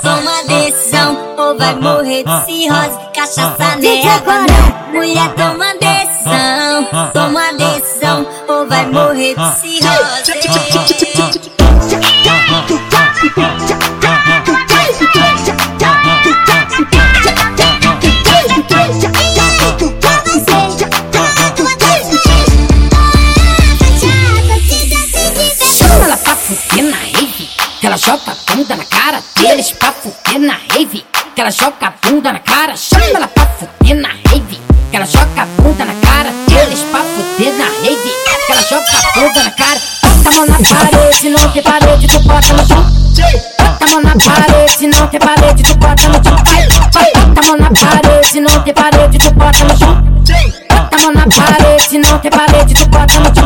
Toma decisão, ou vai morrer de cirrose, cachaça nela. Mulher toma decisão, toma decisão, ou vai morrer de cirrose. Joga a bunda na cara deles pra fuder na rave. Que ela joga a bunda na cara, chama ela pra fuder na rave. Que ela joga a bunda na cara deles pra fuder na rave. Que ela joga a bunda na cara, bota a mão na parede, não tem parede, tu bota no chão. Bota a mão na parede, não tem parede, tu bota no chão. Vai, bota a mão na parede, não tem parede, tu bota no chão. Bota a mão na parede, não tem parede, tu bota no chão.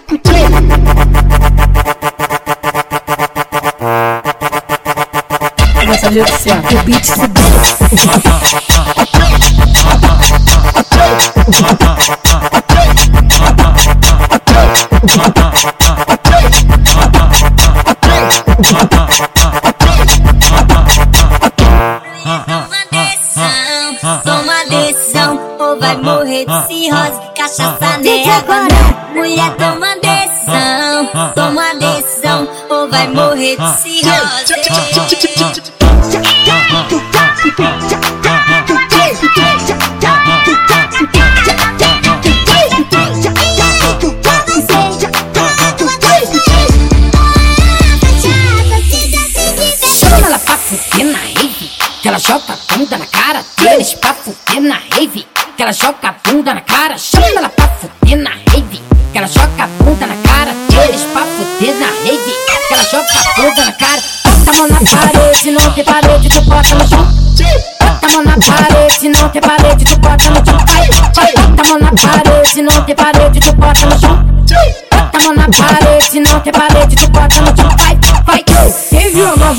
a jeito certo. O beat se Toma decisão, ou vai morrer de cirrose, cachaça nela. Mulher toma decisão, toma decisão, ou vai morrer de cirrose. Ela joga a bunda na cara deles pra fuder na rave. Que ela joga bunda na cara, chama ela pra fuder na rave. Que ela joga bunda na cara deles pra fuder na rave. Que ela joga a bunda na cara, bota na parede, não tem parede, tu bota no chão. Bota na parede, não tem parede, tu bota no chão. Vai, na parede, não tem parede, tu bota no chão. Bota na parede, não tem parede, tu bota no chão.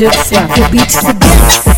olha só, o beat se desce.